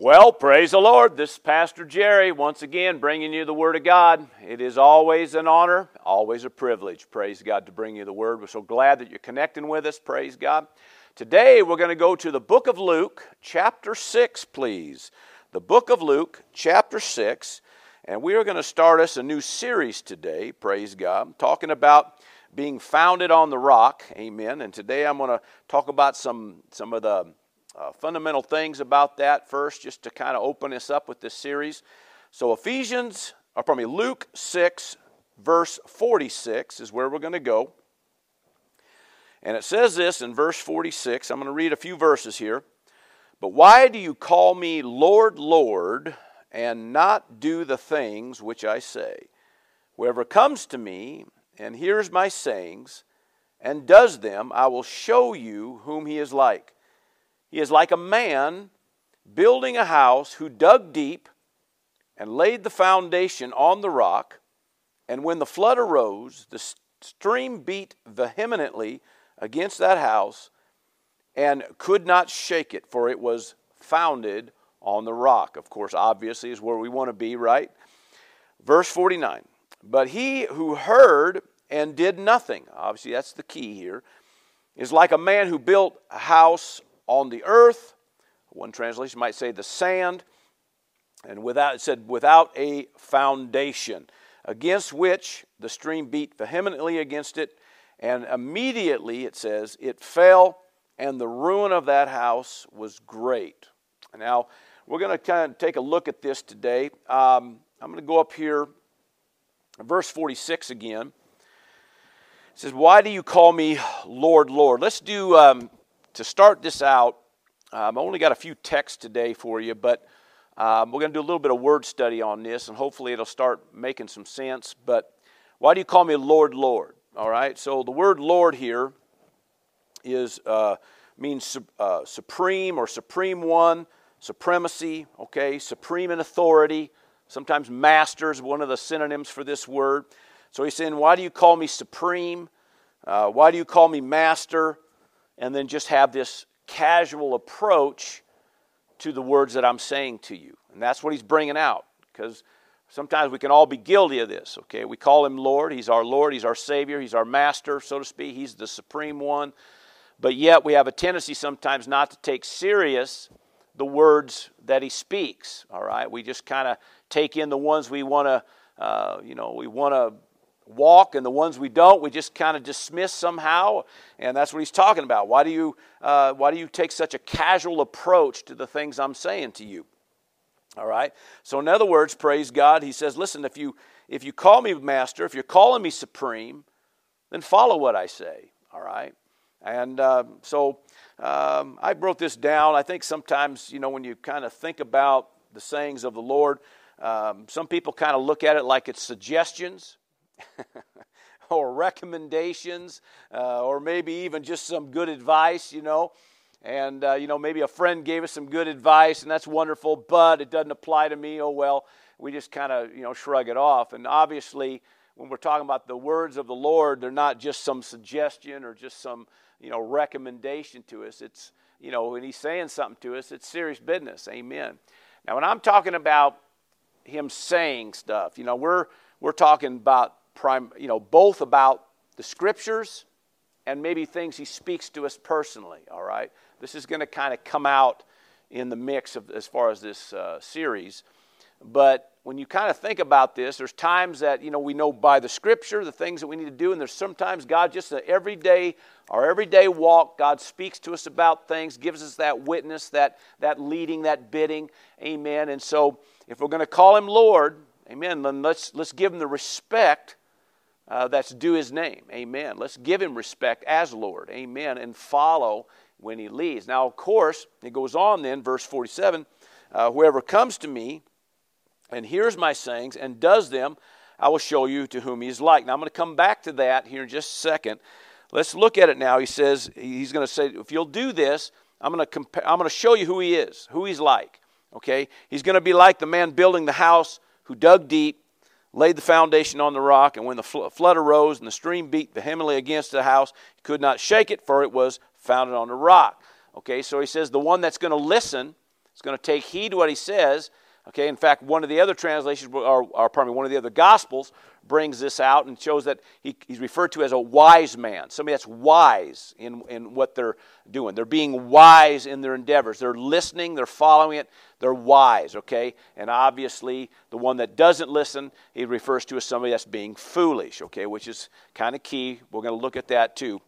Well, praise the Lord. This is Pastor Jerry once again bringing you the Word of God. It is always an honor, always a privilege, praise God, to bring you the Word. We're so glad that you're connecting with us, praise God. Today we're going to go to the book of Luke, chapter 6, please. The book of Luke, chapter 6. And we are going to start us a new series today, praise God, talking about being founded on the rock, amen. And today I'm going to talk about some, some of the uh, fundamental things about that first, just to kind of open us up with this series. So, Ephesians, or pardon me, Luke 6, verse 46 is where we're going to go. And it says this in verse 46. I'm going to read a few verses here. But why do you call me Lord, Lord, and not do the things which I say? Whoever comes to me and hears my sayings and does them, I will show you whom he is like. He is like a man building a house who dug deep and laid the foundation on the rock. And when the flood arose, the stream beat vehemently against that house and could not shake it, for it was founded on the rock. Of course, obviously, is where we want to be, right? Verse 49 But he who heard and did nothing, obviously, that's the key here, is like a man who built a house on the earth. One translation might say the sand. And without, it said, without a foundation, against which the stream beat vehemently against it. And immediately, it says, it fell, and the ruin of that house was great. Now, we're going to kind of take a look at this today. Um, I'm going to go up here, verse 46 again. It says, Why do you call me Lord, Lord? Let's do um, to start this out, um, I only got a few texts today for you, but um, we're going to do a little bit of word study on this, and hopefully it'll start making some sense. But why do you call me Lord, Lord? All right, so the word Lord here is uh, means uh, supreme or supreme one, supremacy. Okay, supreme in authority. Sometimes master is one of the synonyms for this word. So he's saying, why do you call me supreme? Uh, why do you call me master? And then just have this casual approach to the words that I'm saying to you. And that's what he's bringing out because sometimes we can all be guilty of this, okay? We call him Lord. He's our Lord. He's our Savior. He's our Master, so to speak. He's the supreme one. But yet we have a tendency sometimes not to take serious the words that he speaks, all right? We just kind of take in the ones we want to, uh, you know, we want to walk, and the ones we don't, we just kind of dismiss somehow. And that's what he's talking about. Why do you, uh, why do you take such a casual approach to the things I'm saying to you? All right. So, in other words, praise God, he says, listen, if you, if you call me master, if you're calling me supreme, then follow what I say. All right. And uh, so um, I wrote this down. I think sometimes, you know, when you kind of think about the sayings of the Lord, um, some people kind of look at it like it's suggestions. or recommendations, uh, or maybe even just some good advice, you know. And, uh, you know, maybe a friend gave us some good advice, and that's wonderful, but it doesn't apply to me. Oh, well, we just kind of, you know, shrug it off. And obviously, when we're talking about the words of the Lord, they're not just some suggestion or just some, you know, recommendation to us. It's, you know, when He's saying something to us, it's serious business. Amen. Now, when I'm talking about Him saying stuff, you know, we're, we're talking about you know, both about the scriptures and maybe things he speaks to us personally, all right? This is going to kind of come out in the mix of, as far as this uh, series. But when you kind of think about this, there's times that, you know, we know by the scripture the things that we need to do, and there's sometimes God just an everyday, our everyday walk, God speaks to us about things, gives us that witness, that, that leading, that bidding. Amen. And so if we're going to call him Lord, amen, then let's, let's give him the respect uh, that's due his name. Amen. Let's give him respect as Lord. Amen. And follow when he leads. Now, of course, it goes on then, verse 47 uh, Whoever comes to me and hears my sayings and does them, I will show you to whom he is like. Now, I'm going to come back to that here in just a second. Let's look at it now. He says, He's going to say, if you'll do this, I'm going to, I'm going to show you who he is, who he's like. Okay? He's going to be like the man building the house who dug deep laid the foundation on the rock, and when the flood arose and the stream beat vehemently against the house, he could not shake it, for it was founded on the rock. Okay, so he says the one that's going to listen, is going to take heed to what he says. Okay, in fact, one of the other translations, or, or pardon me, one of the other gospels brings this out and shows that he, he's referred to as a wise man, somebody that's wise in, in what they're doing. They're being wise in their endeavors. They're listening, they're following it, they're wise, okay? And obviously, the one that doesn't listen, he refers to as somebody that's being foolish, okay, which is kind of key. We're going to look at that too.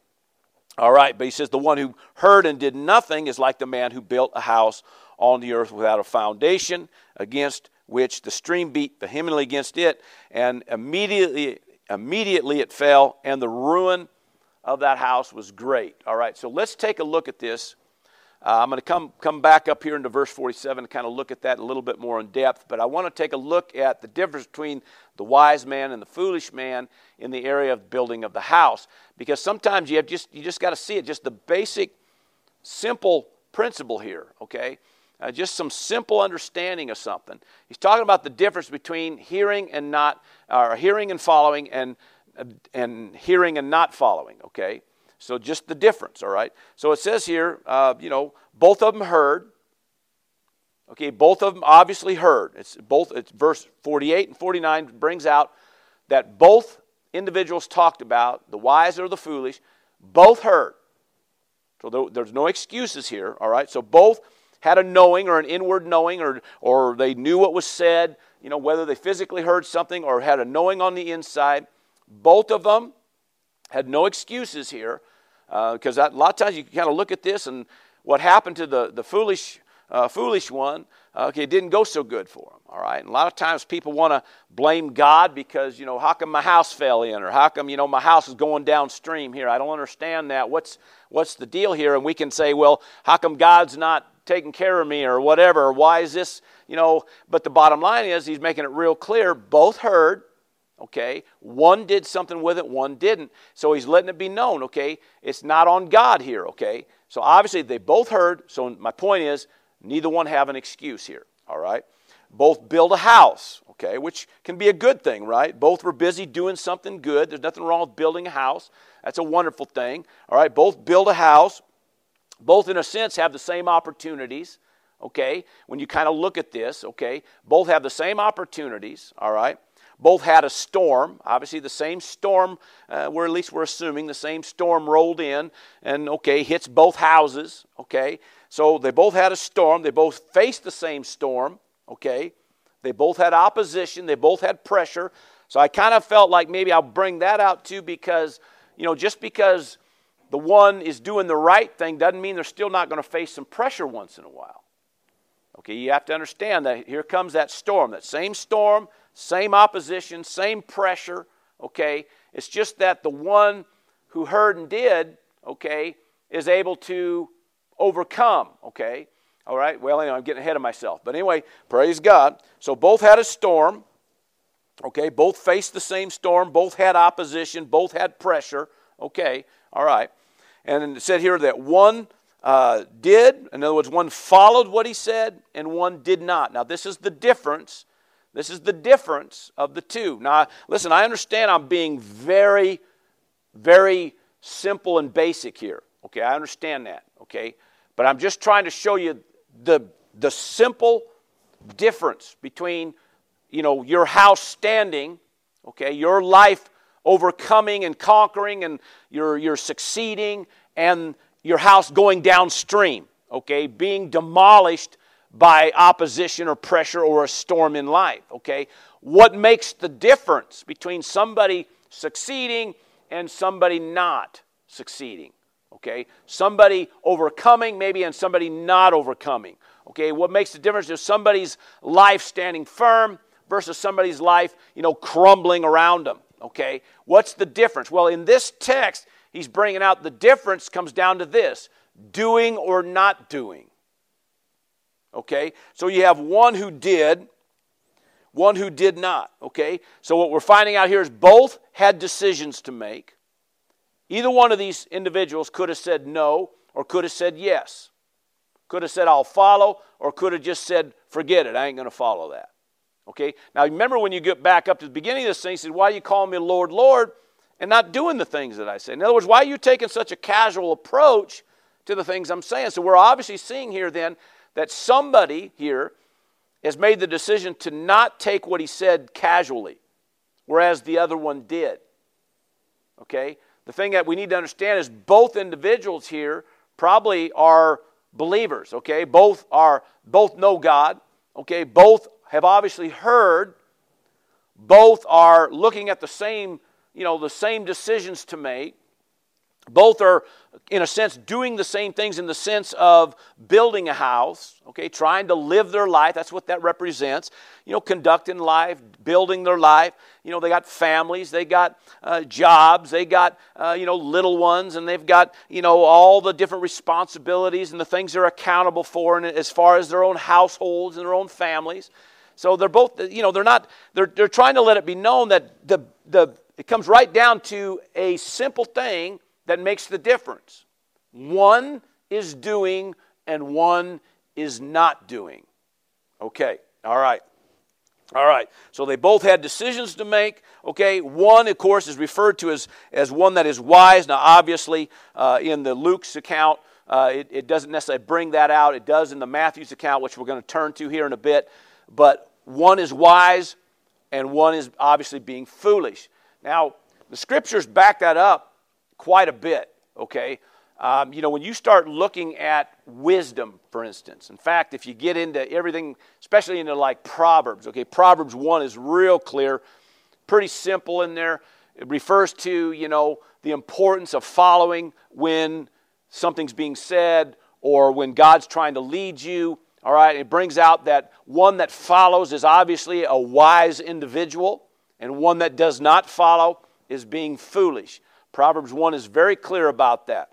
All right, but he says the one who heard and did nothing is like the man who built a house on the earth without a foundation, against which the stream beat vehemently against it, and immediately, immediately it fell, and the ruin of that house was great. All right, so let's take a look at this. Uh, I'm going to come, come back up here into verse 47 and kind of look at that a little bit more in depth, but I want to take a look at the difference between the wise man and the foolish man in the area of building of the house. Because sometimes you, have just, you just got to see it, just the basic, simple principle here, okay? Uh, just some simple understanding of something. He's talking about the difference between hearing and not, or hearing and following, and and hearing and not following. Okay, so just the difference. All right. So it says here, uh, you know, both of them heard. Okay, both of them obviously heard. It's both. It's verse 48 and 49 brings out that both individuals talked about the wise or the foolish. Both heard. So there's no excuses here. All right. So both had a knowing or an inward knowing or, or they knew what was said, you know, whether they physically heard something or had a knowing on the inside. Both of them had no excuses here because uh, a lot of times you kind of look at this and what happened to the, the foolish, uh, foolish one, uh, okay, it didn't go so good for him, all right? And a lot of times people want to blame God because, you know, how come my house fell in or how come, you know, my house is going downstream here? I don't understand that. What's, what's the deal here? And we can say, well, how come God's not taking care of me or whatever? Why is this, you know? But the bottom line is he's making it real clear. Both heard, okay? One did something with it, one didn't. So he's letting it be known, okay? It's not on God here, okay? So obviously they both heard. So my point is, neither one have an excuse here, all right? Both build a house, okay, which can be a good thing, right? Both were busy doing something good. There's nothing wrong with building a house. That's a wonderful thing, all right? Both build a house. Both, in a sense, have the same opportunities, okay? When you kind of look at this, okay? Both have the same opportunities, all right? Both had a storm. Obviously, the same storm, uh, or at least we're assuming the same storm rolled in and, okay, hits both houses, okay? So they both had a storm. They both faced the same storm, okay? They both had opposition. They both had pressure. So I kind of felt like maybe I'll bring that out too because, you know, just because the one is doing the right thing doesn't mean they're still not going to face some pressure once in a while. Okay, you have to understand that here comes that storm, that same storm, same opposition, same pressure. Okay, it's just that the one who heard and did, okay, is able to overcome. Okay, all right, well, anyway, I'm getting ahead of myself. But anyway, praise God. So both had a storm. Okay, both faced the same storm, both had opposition, both had pressure. Okay, all right. And it said here that one uh, did, in other words, one followed what he said and one did not. Now, this is the difference. This is the difference of the two. Now, listen, I understand I'm being very, very simple and basic here. Okay, I understand that. Okay, but I'm just trying to show you the, the simple difference between, you know, your house standing, okay, your life overcoming and conquering and you're, you're succeeding and your house going downstream, okay, being demolished by opposition or pressure or a storm in life, okay? What makes the difference between somebody succeeding and somebody not succeeding? Okay? Somebody overcoming maybe and somebody not overcoming. Okay? What makes the difference is somebody's life standing firm versus somebody's life, you know, crumbling around them. Okay? What's the difference? Well, in this text, he's bringing out the difference comes down to this doing or not doing. Okay? So you have one who did, one who did not. Okay? So what we're finding out here is both had decisions to make. Either one of these individuals could have said no or could have said yes. Could have said, I'll follow, or could have just said, forget it, I ain't going to follow that. Okay? Now remember when you get back up to the beginning of this thing, he said, Why are you calling me Lord, Lord, and not doing the things that I say? In other words, why are you taking such a casual approach to the things I'm saying? So we're obviously seeing here then that somebody here has made the decision to not take what he said casually, whereas the other one did. Okay? The thing that we need to understand is both individuals here probably are believers, okay? Both are both know God, okay? Both have obviously heard. Both are looking at the same, you know, the same decisions to make. Both are, in a sense, doing the same things in the sense of building a house, okay, trying to live their life. That's what that represents. You know, conducting life, building their life. You know, they got families, they got uh, jobs, they got, uh, you know, little ones, and they've got, you know, all the different responsibilities and the things they're accountable for and as far as their own households and their own families. So they're both, you know, they're not, they're, they're trying to let it be known that the, the, it comes right down to a simple thing that makes the difference. One is doing and one is not doing. Okay, all right. All right, so they both had decisions to make. Okay, one, of course, is referred to as, as one that is wise. Now, obviously, uh, in the Luke's account, uh, it, it doesn't necessarily bring that out. It does in the Matthew's account, which we're going to turn to here in a bit. But one is wise, and one is obviously being foolish. Now, the scriptures back that up quite a bit, okay? Um, you know, when you start looking at wisdom, for instance, in fact, if you get into everything, especially into like Proverbs, okay, Proverbs 1 is real clear, pretty simple in there. It refers to, you know, the importance of following when something's being said or when God's trying to lead you. All right, it brings out that one that follows is obviously a wise individual, and one that does not follow is being foolish. Proverbs 1 is very clear about that.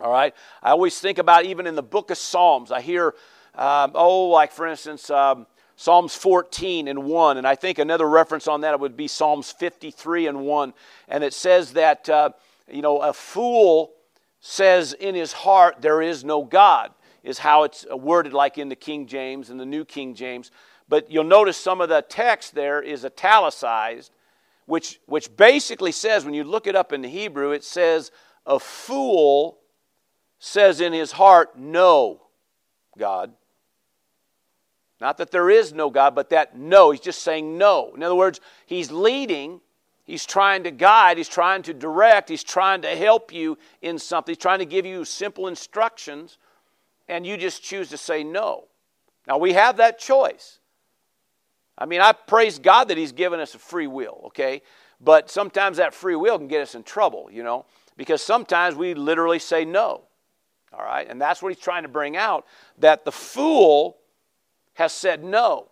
All right? I always think about even in the book of Psalms, I hear, um, oh, like for instance, um, Psalms 14 and 1, and I think another reference on that would be Psalms 53 and 1. And it says that, uh, you know, a fool says in his heart, there is no God, is how it's worded like in the King James and the New King James. But you'll notice some of the text there is italicized which, which basically says, when you look it up in the Hebrew, it says, a fool says in his heart, No, God. Not that there is no God, but that no. He's just saying no. In other words, he's leading, he's trying to guide, he's trying to direct, he's trying to help you in something, he's trying to give you simple instructions, and you just choose to say no. Now, we have that choice. I mean, I praise God that He's given us a free will, okay? But sometimes that free will can get us in trouble, you know, because sometimes we literally say no, all right? And that's what He's trying to bring out that the fool has said, no,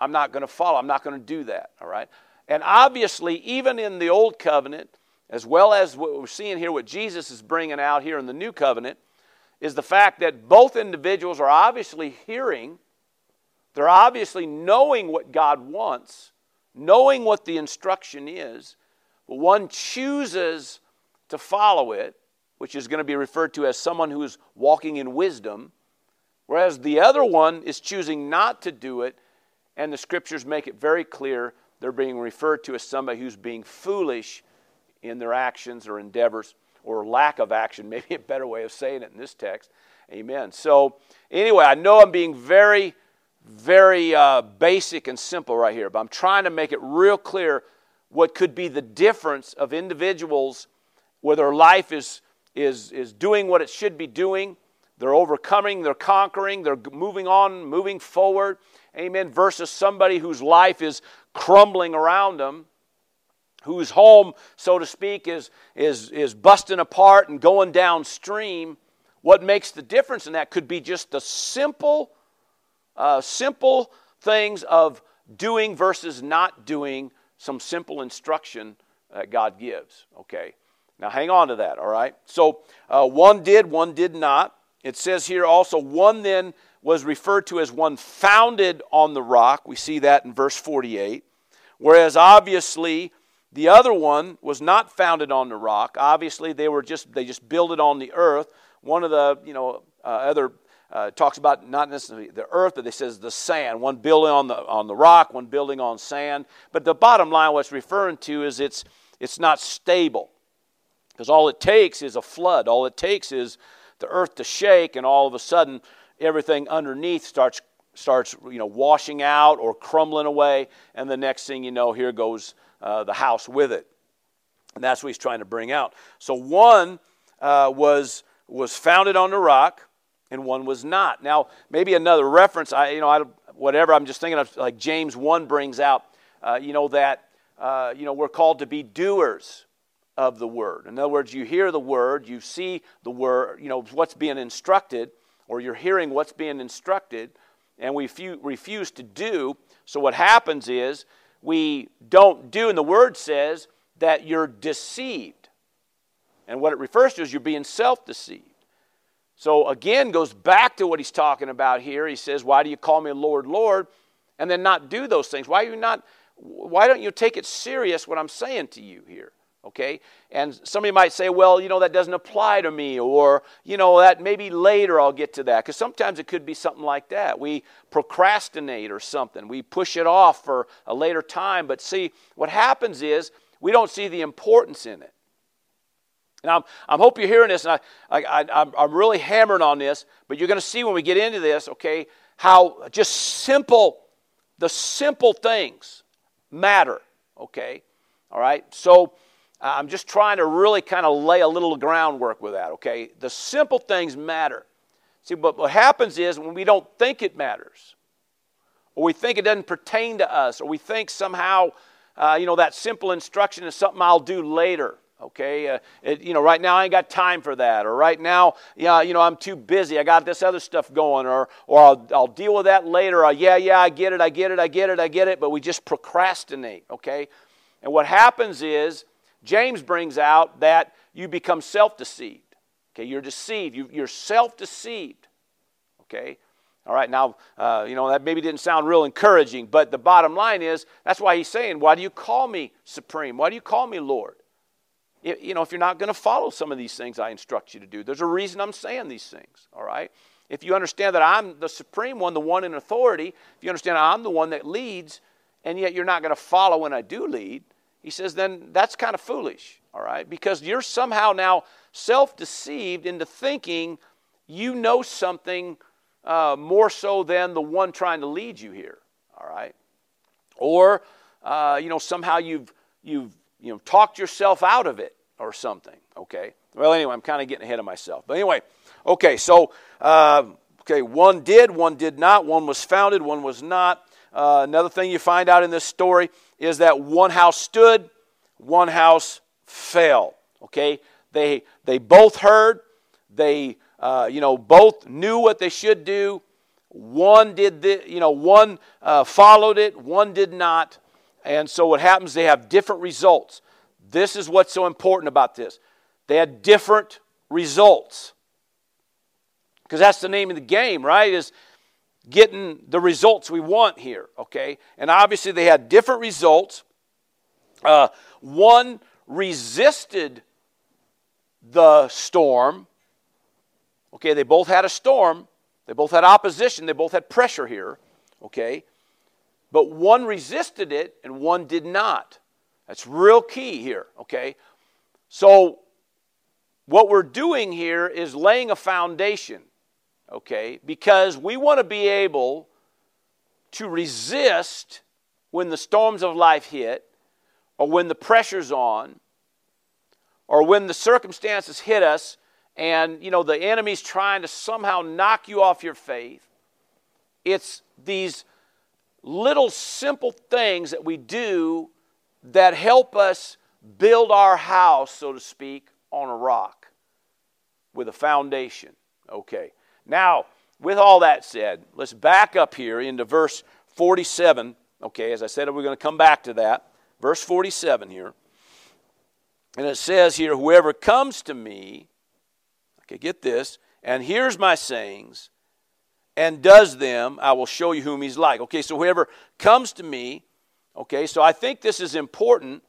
I'm not going to follow, I'm not going to do that, all right? And obviously, even in the Old Covenant, as well as what we're seeing here, what Jesus is bringing out here in the New Covenant, is the fact that both individuals are obviously hearing they're obviously knowing what God wants, knowing what the instruction is, but one chooses to follow it, which is going to be referred to as someone who is walking in wisdom, whereas the other one is choosing not to do it, and the scriptures make it very clear they're being referred to as somebody who's being foolish in their actions or endeavors or lack of action, maybe a better way of saying it in this text. Amen. So, anyway, I know I'm being very very uh, basic and simple right here, but I'm trying to make it real clear what could be the difference of individuals where their life is, is, is doing what it should be doing. They're overcoming, they're conquering, they're moving on, moving forward. Amen. Versus somebody whose life is crumbling around them, whose home, so to speak, is, is, is busting apart and going downstream. What makes the difference in that could be just the simple uh, simple things of doing versus not doing some simple instruction that God gives. Okay. Now hang on to that, all right? So uh, one did, one did not. It says here also, one then was referred to as one founded on the rock. We see that in verse 48. Whereas obviously the other one was not founded on the rock. Obviously they were just they just built it on the earth. One of the you know uh, other uh, talks about not necessarily the earth, but it says the sand. One building on the, on the rock, one building on sand. But the bottom line, what's referring to is it's, it's not stable. Because all it takes is a flood. All it takes is the earth to shake, and all of a sudden, everything underneath starts starts you know washing out or crumbling away, and the next thing you know, here goes uh, the house with it. And that's what he's trying to bring out. So one uh, was was founded on the rock, and one was not. Now maybe another reference. I you know I whatever I'm just thinking of like James one brings out. Uh, you know that uh, you know we're called to be doers of the word. In other words, you hear the word, you see the word, you know what's being instructed, or you're hearing what's being instructed, and we refuse to do. So what happens is we don't do, and the word says that you're deceived. And what it refers to is you're being self deceived. So again, goes back to what he's talking about here. He says, Why do you call me Lord, Lord? And then not do those things. Why, you not, why don't you take it serious what I'm saying to you here? okay? And somebody might say, well, you know, that doesn't apply to me, or, you know, that maybe later I'll get to that. Because sometimes it could be something like that. We procrastinate or something, we push it off for a later time. But see, what happens is we don't see the importance in it. And I'm, I'm hope you're hearing this, and I, I, I, I'm really hammering on this, but you're going to see when we get into this, okay, how just simple, the simple things matter, okay? All right? So, I'm just trying to really kind of lay a little groundwork with that, okay? The simple things matter. See, but what happens is when we don't think it matters, or we think it doesn't pertain to us, or we think somehow, uh, you know, that simple instruction is something I'll do later, okay? Uh, it, you know, right now I ain't got time for that, or right now, yeah, you know, I'm too busy. I got this other stuff going, or, or I'll, I'll deal with that later. Or, yeah, yeah, I get it, I get it, I get it, I get it, but we just procrastinate, okay? And what happens is, James brings out that you become self deceived. Okay, you're deceived. You, are self deceived. Okay, all right, now, uh, you know, that maybe didn't sound real encouraging, but the bottom line is that's why he's saying, Why do you call me supreme? Why do you call me Lord? You know, if you're not going to follow some of these things I instruct you to do, there's a reason I'm saying these things, all right? If you understand that I'm the supreme one, the one in authority, if you understand I'm the one that leads, and yet you're not going to follow when I do lead, he says, then that's kind of foolish, all right? Because you're somehow now self deceived into thinking you know something uh, more so than the one trying to lead you here, all right? Or, uh, you know, somehow you've, you've you know, talked yourself out of it or something, okay? Well, anyway, I'm kind of getting ahead of myself. But anyway, okay, so, uh, okay, one did, one did not, one was founded, one was not. Uh, another thing you find out in this story is that one house stood, one house fell. Okay? They, they both heard, they, uh, you know, both knew what they should do. One did, the, you know, one uh, followed it, one did not. And so what happens, they have different results. This is what's so important about this. They had different results. Because that's the name of the game, right? Is getting the results we want here, okay? And obviously they had different results. Uh, one resisted the storm. Okay, they both had a storm, they both had opposition, they both had pressure here, okay? But one resisted it and one did not. That's real key here, okay? So, what we're doing here is laying a foundation okay? Because we want to be able to resist when the storms of life hit, or when the pressure's on, or when the circumstances hit us and you know the enemy's trying to somehow knock you off your faith. It's these little simple things that we do that help us build our house, so to speak, on a rock with a foundation. Okay. Now, with all that said, let's back up here into verse 47. Okay, as I said, we're going to come back to that. Verse 47 here. And it says here, Whoever comes to me, okay, get this, and hears my sayings and does them, I will show you whom he's like. Okay, so whoever comes to me, okay, so I think this is important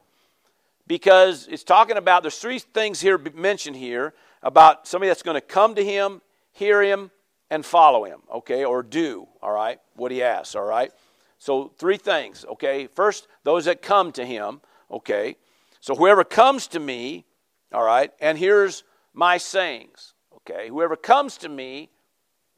because it's talking about, there's three things here mentioned here about somebody that's going to come to him hear him, and follow him, okay, or do, all right, what he asks, all right? So, three things, okay? First, those that come to him, okay? So, whoever comes to me, all right, and hears my sayings, okay? Whoever comes to me,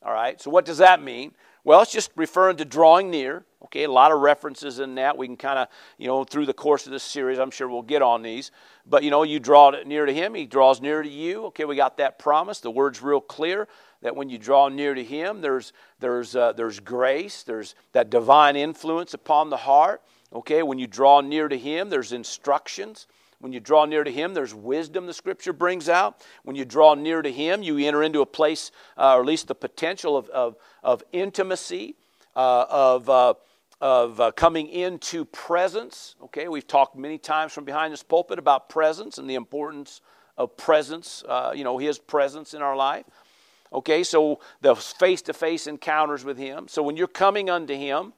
All right, so what does that mean? Well, it's just referring to drawing near. Okay, a lot of references in that. We can kind of, you know, through the course of this series, I'm sure we'll get on these. But, you know, you draw near to Him, He draws near to you. Okay, we got that promise. The word's real clear that when you draw near to Him, there's, there's, uh, there's grace, there's that divine influence upon the heart. Okay, when you draw near to Him, there's instructions. When you draw near to Him, there's wisdom the Scripture brings out. When you draw near to Him, you enter into a place, uh, or at least the potential of, of, of intimacy, uh, of, uh, of uh, coming into presence. Okay, we've talked many times from behind this pulpit about presence and the importance of presence, uh, you know, His presence in our life. Okay, so the face to face encounters with Him. So when you're coming unto Him,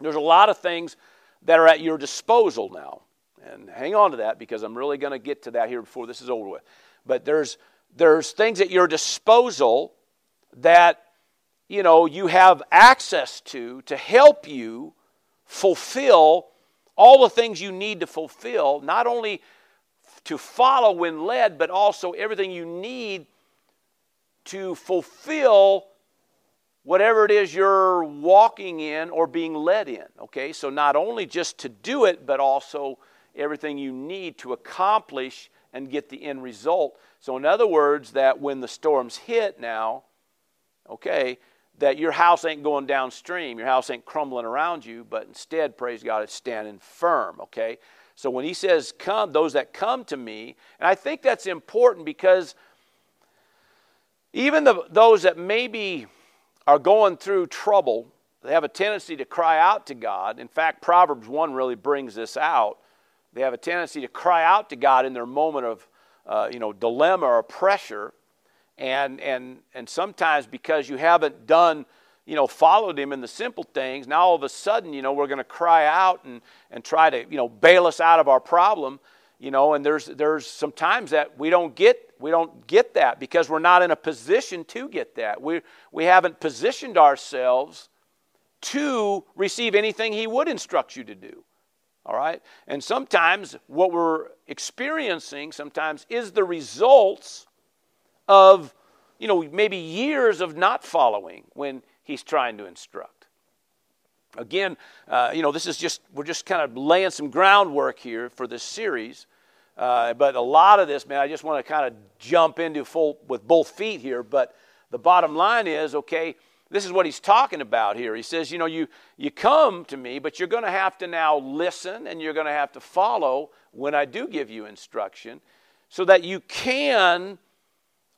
there's a lot of things that are at your disposal now. And hang on to that because I'm really going to get to that here before this is over with. But there's, there's things at your disposal that you know you have access to to help you fulfill all the things you need to fulfill, not only to follow when led, but also everything you need to fulfill whatever it is you're walking in or being led in. Okay, so not only just to do it, but also everything you need to accomplish and get the end result. So, in other words, that when the storms hit now, okay, that your house ain't going downstream, your house ain't crumbling around you, but instead, praise God, it's standing firm, okay? So when he says, Come, those that come to me, and I think that's important because even the, those that maybe are going through trouble, they have a tendency to cry out to God. In fact, Proverbs 1 really brings this out. They have a tendency to cry out to God in their moment of uh, you know, dilemma or pressure. And, and, and sometimes because you haven't done, you know, followed him in the simple things, now all of a sudden, you know, we're going to cry out and, and try to, you know, bail us out of our problem, you know, and there's, there's some times that we don't get, we don't get that because we're not in a position to get that. We, we haven't positioned ourselves to receive anything he would instruct you to do. All right? And sometimes what we're experiencing sometimes is the results of, you know, maybe years of not following when he's trying to instruct. Again, uh, you know, this is just, we're just kind of laying some groundwork here for this series. Uh, but a lot of this, man, I just want to kind of jump into full with both feet here. But the bottom line is, okay, this is what he's talking about here. He says, you know, you, you come to me, but you're going to have to now listen and you're going to have to follow when I do give you instruction so that you can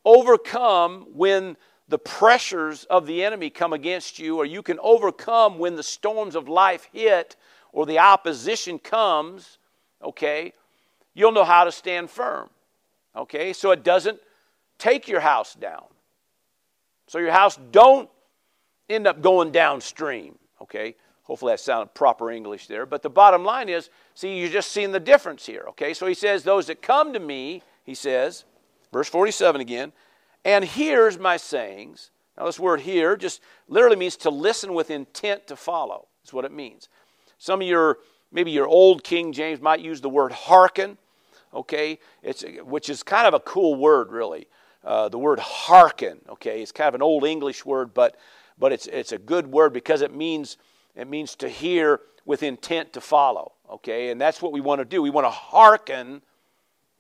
overcome when the pressures of the enemy come against you, or you can overcome when the storms of life hit or the opposition comes, okay? You'll know how to stand firm, okay? So it doesn't take your house down. So your house don't end up going downstream. Okay? Hopefully that sounded proper English there. But the bottom line is, see, you're just seeing the difference here. Okay? So he says, Those that come to me, he says, verse 47 again, and hears my sayings. Now, this word here just literally means to listen with intent to follow, is what it means. Some of your, maybe your old King James might use the word hearken, okay, it's, which is kind of a cool word, really. Uh, the word hearken, okay, it's kind of an old English word, but but it's, it's a good word because it means, it means to hear with intent to follow, okay? And that's what we want to do. We want to hearken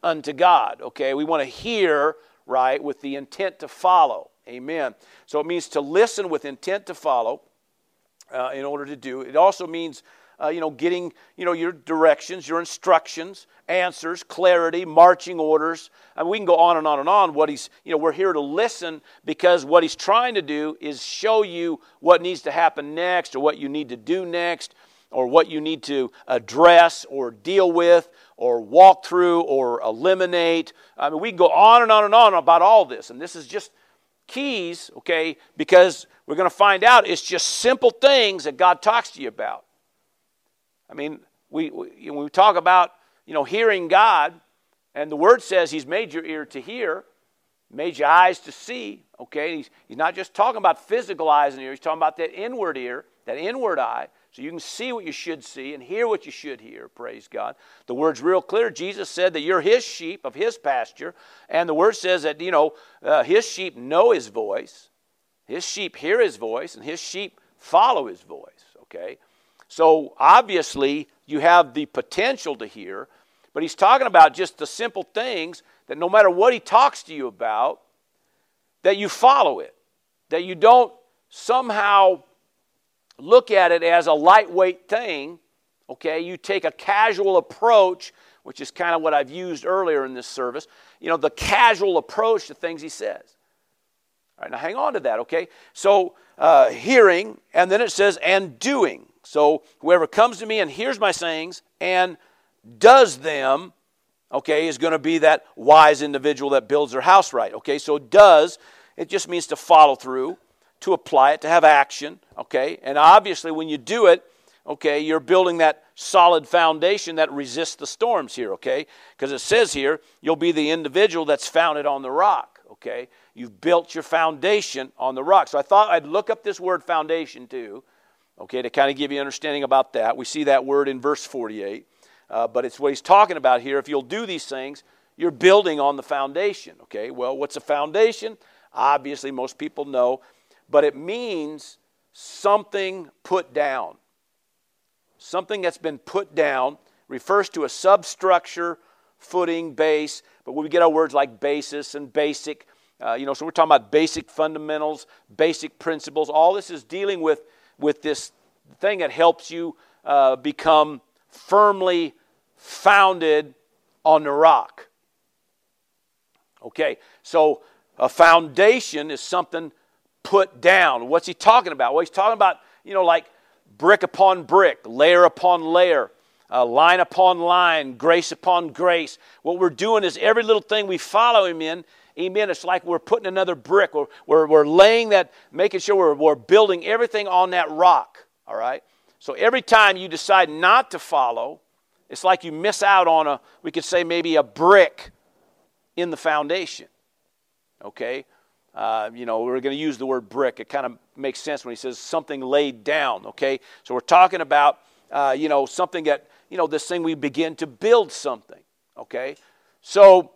unto God, okay? We want to hear, right, with the intent to follow, amen. So it means to listen with intent to follow uh, in order to do. It also means uh, you know, getting, you know, your directions, your instructions, answers, clarity, marching orders. Mean, we can go on and on and on. What he's, you know, we're here to listen because what he's trying to do is show you what needs to happen next or what you need to do next or what you need to address or deal with or walk through or eliminate. I mean, we can go on and on and on about all this. And this is just keys, okay, because we're going to find out it's just simple things that God talks to you about. I mean, we, we, when we talk about, you know, hearing God, and the Word says He's made your ear to hear, made your eyes to see, okay? He's, he's not just talking about physical eyes and ears, he's talking about that inward ear, that inward eye, so you can see what you should see and hear what you should hear, praise God. The word's real clear. Jesus said that you're His sheep of His pasture, and the Word says that, you know, uh, His sheep know His voice. His sheep hear his voice, and his sheep follow his voice, okay? So obviously, you have the potential to hear, but he's talking about just the simple things that no matter what he talks to you about, that you follow it, that you don't somehow look at it as a lightweight thing, okay? You take a casual approach, which is kind of what I've used earlier in this service, you know, the casual approach to things he says. All right, now hang on to that, okay? So, uh, hearing, and then it says, and doing. So, whoever comes to me and hears my sayings and does them, okay, is going to be that wise individual that builds their house right, okay? So, does, it just means to follow through, to apply it, to have action, okay? And obviously, when you do it, okay, you're building that solid foundation that resists the storms here, okay? Because it says here, you'll be the individual that's founded on the rock, okay? You've built your foundation on the rock. So I thought I'd look up this word foundation too, okay, to kind of give you understanding about that. We see that word in verse 48, uh, but it's what he's talking about here. If you'll do these things, you're building on the foundation, okay? Well, what's a foundation? Obviously, most people know, but it means something put down. Something that's been put down refers to a substructure, footing, base, but we get our words like basis and basic uh, you know, so we're talking about basic fundamentals, basic principles. All this is dealing with, with this thing that helps you uh, become firmly founded on the rock. Okay, so a foundation is something put down. What's he talking about? Well, he's talking about, you know, like brick upon brick, layer upon layer, uh, line upon line, grace upon grace. What we're doing is every little thing we follow him in Amen. It's like we're putting another brick. We're, we're, we're laying that, making sure we're, we're building everything on that rock. All right? So every time you decide not to follow, it's like you miss out on a, we could say maybe a brick in the foundation. Okay? Uh, you know, we're going to use the word brick. It kind of makes sense when he says something laid down. Okay? So we're talking about, uh, you know, something that, you know, this thing we begin to build something. Okay? So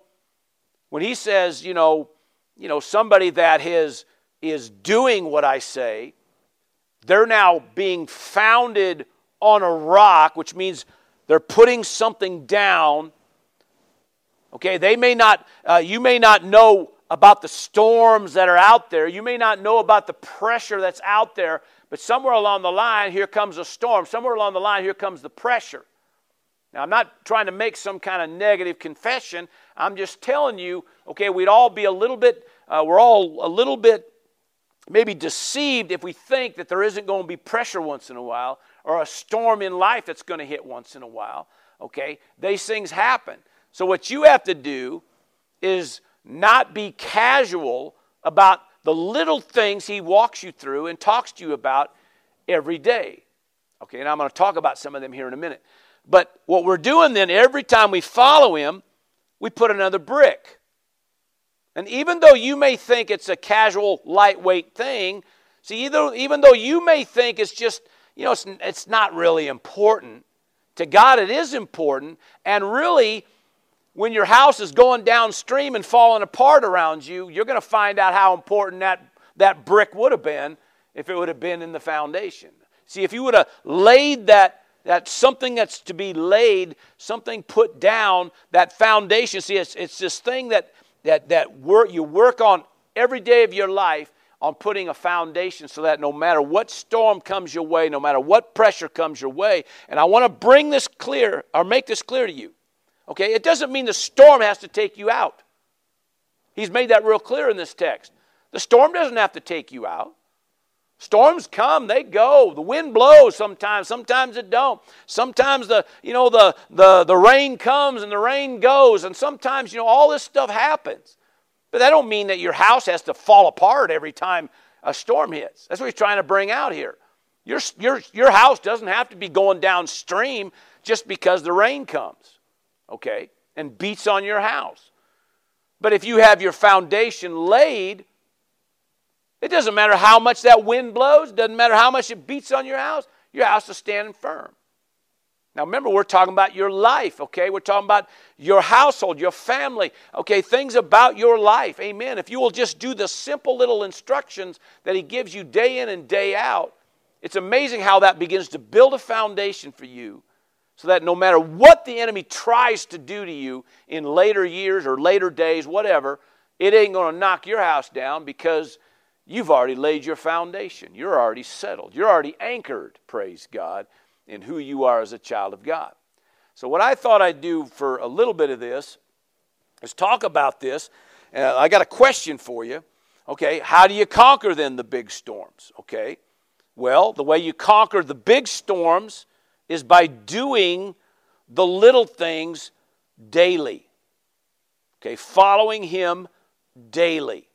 when he says, you know, you know, somebody that is, is doing what I say, they're now being founded on a rock, which means they're putting something down. Okay, they may not, uh, you may not know about the storms that are out there. You may not know about the pressure that's out there, but somewhere along the line, here comes a storm. Somewhere along the line, here comes the pressure. Now, I'm not trying to make some kind of negative confession. I'm just telling you, okay, we'd all be a little bit, uh, we're all a little bit maybe deceived if we think that there isn't going to be pressure once in a while or a storm in life that's going to hit once in a while. Okay? These things happen. So, what you have to do is not be casual about the little things he walks you through and talks to you about every day. Okay, and I'm going to talk about some of them here in a minute. But what we're doing then, every time we follow him, we put another brick. And even though you may think it's a casual, lightweight thing, see, either, even though you may think it's just, you know, it's, it's not really important, to God it is important. And really, when your house is going downstream and falling apart around you, you're going to find out how important that, that brick would have been if it would have been in the foundation. See, if you would have laid that that's something that's to be laid, something put down, that foundation. See, it's, it's this thing that, that, that work, you work on every day of your life on putting a foundation so that no matter what storm comes your way, no matter what pressure comes your way, and I want to bring this clear or make this clear to you. Okay, it doesn't mean the storm has to take you out. He's made that real clear in this text. The storm doesn't have to take you out. Storms come, they go. The wind blows sometimes, sometimes it don't. Sometimes the, you know, the, the, the rain comes and the rain goes, and sometimes, you know, all this stuff happens. But that don't mean that your house has to fall apart every time a storm hits. That's what he's trying to bring out here. Your, your, your house doesn't have to be going downstream just because the rain comes, okay, and beats on your house. But if you have your foundation laid, it doesn't matter how much that wind blows, doesn't matter how much it beats on your house, your house is standing firm. Now, remember, we're talking about your life, okay? We're talking about your household, your family, okay? Things about your life, amen. If you will just do the simple little instructions that He gives you day in and day out, it's amazing how that begins to build a foundation for you so that no matter what the enemy tries to do to you in later years or later days, whatever, it ain't to knock your house down because you've already laid your foundation. You're already settled. You're already anchored, praise God, in who you are as a child of God. So, what I thought I'd do for a little bit of this is talk about this. Uh, I got a question for you. Okay, how do you conquer then the big storms? Okay, well, the way you conquer the big storms is by doing the little things daily. Okay, following Him daily.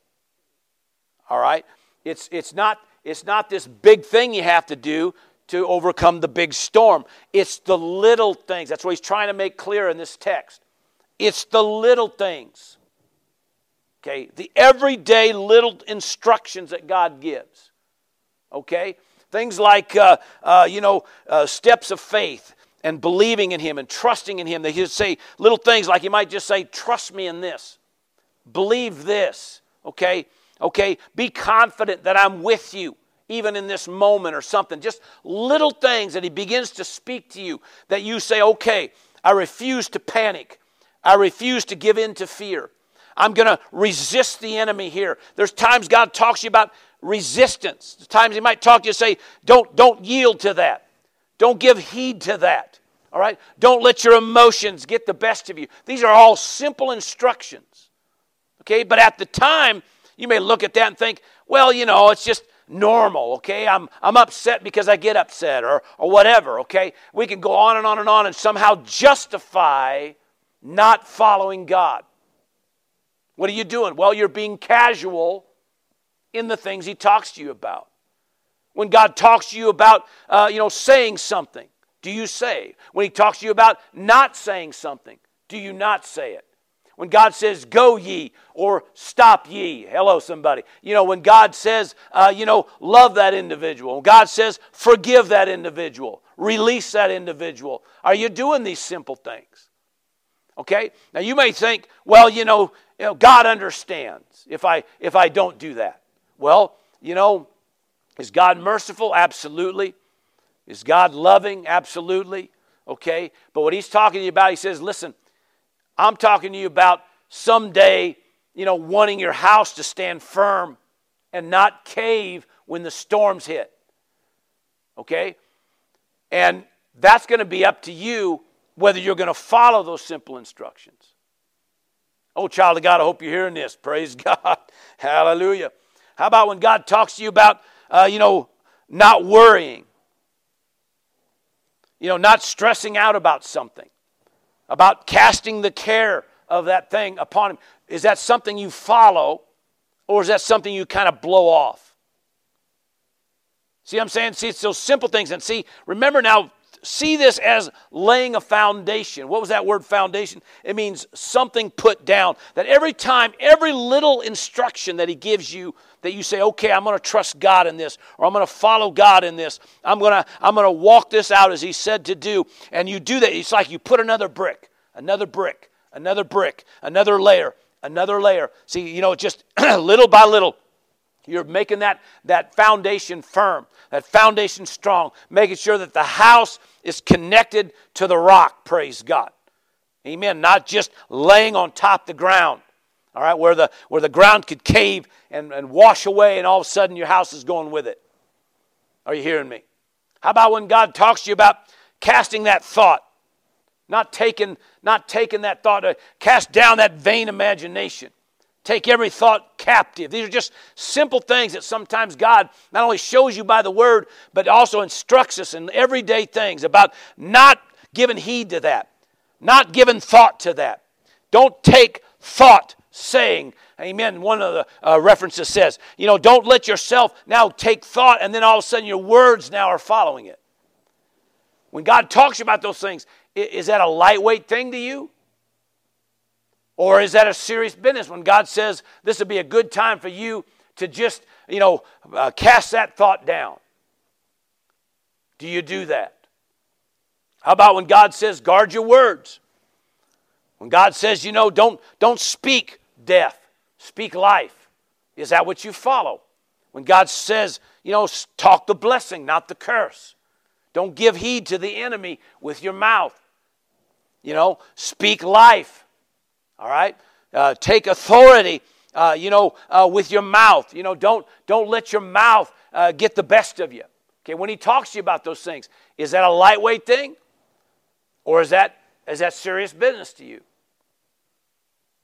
All right? It's, it's, not, it's not this big thing you have to do to overcome the big storm. It's the little things. That's what he's trying to make clear in this text. It's the little things. Okay? The everyday little instructions that God gives. Okay? Things like, uh, uh, you know, uh, steps of faith and believing in Him and trusting in Him. They just say little things like you might just say, trust me in this, believe this. Okay? Okay? Be confident that I'm with you even in this moment or something. Just little things that He begins to speak to you that you say, okay, I refuse to panic. I refuse to give in to fear. I'm going to resist the enemy here. There's times God talks to you about resistance. There's times He might talk to you and say, don't, don't yield to that. Don't give heed to that. All right? Don't let your emotions get the best of you. These are all simple instructions. Okay? But at the time, you may look at that and think, well, you know, it's just normal, okay? I'm, I'm upset because I get upset or, or whatever, okay? We can go on and on and on and somehow justify not following God. What are you doing? Well, you're being casual in the things He talks to you about. When God talks to you about, uh, you know, saying something, do you say? When He talks to you about not saying something, do you not say it? When God says, go ye or stop ye. Hello, somebody. You know, when God says, uh, you know, love that individual. When God says, forgive that individual. Release that individual. Are you doing these simple things? Okay? Now you may think, well, you know, you know God understands if I if I don't do that. Well, you know, is God merciful? Absolutely. Is God loving? Absolutely. Okay? But what he's talking to you about, he says, listen, I'm talking to you about someday, you know, wanting your house to stand firm and not cave when the storms hit. Okay? And that's going to be up to you whether you're going to follow those simple instructions. Oh, child of God, I hope you're hearing this. Praise God. Hallelujah. How about when God talks to you about, uh, you know, not worrying? You know, not stressing out about something about casting the care of that thing upon him. Is that something you follow, or is that something you kind of blow off? See I'm saying? See, it's those simple things. And see, remember now, see this as laying a foundation. What was that word foundation? It means something put down. That every time, every little instruction that he gives you, that you say, okay, I'm going to trust God in this, or I'm going to follow God in this. I'm going to I'm going to walk this out as he said to do. And you do that. It's like you put another brick, another brick, another brick, another layer, another layer. See, you know, just little by little, you're making that, that foundation firm, that foundation strong, making sure that the house is connected to the rock, praise God. Amen. Not just laying on top the ground, all right, where the, where the ground could cave and, and wash away, and all of a sudden your house is going with it. Are you hearing me? How about when God talks to you about casting that thought? Not taking, not taking that thought to cast down that vain imagination. Take every thought captive. These are just simple things that sometimes God not only shows you by the word, but also instructs us in everyday things about not giving heed to that, not giving thought to that. Don't take thought saying, Amen. One of the uh, references says, you know, don't let yourself now take thought and then all of a sudden your words now are following it. When God talks about those things, is that a lightweight thing to you? Or is that a serious business when God says this would be a good time for you to just, you know, uh, cast that thought down? Do you do that? How about when God says, guard your words? When God says, you know, don't, don't speak death, speak life. Is that what you follow? When God says, you know, talk the blessing, not the curse. Don't give heed to the enemy with your mouth. You know, speak life. All right? Uh, take authority, uh, you know, uh, with your mouth. You know, don't, don't let your mouth uh, get the best of you. Okay, when he talks to you about those things, is that a lightweight thing? Or is that, is that serious business to you?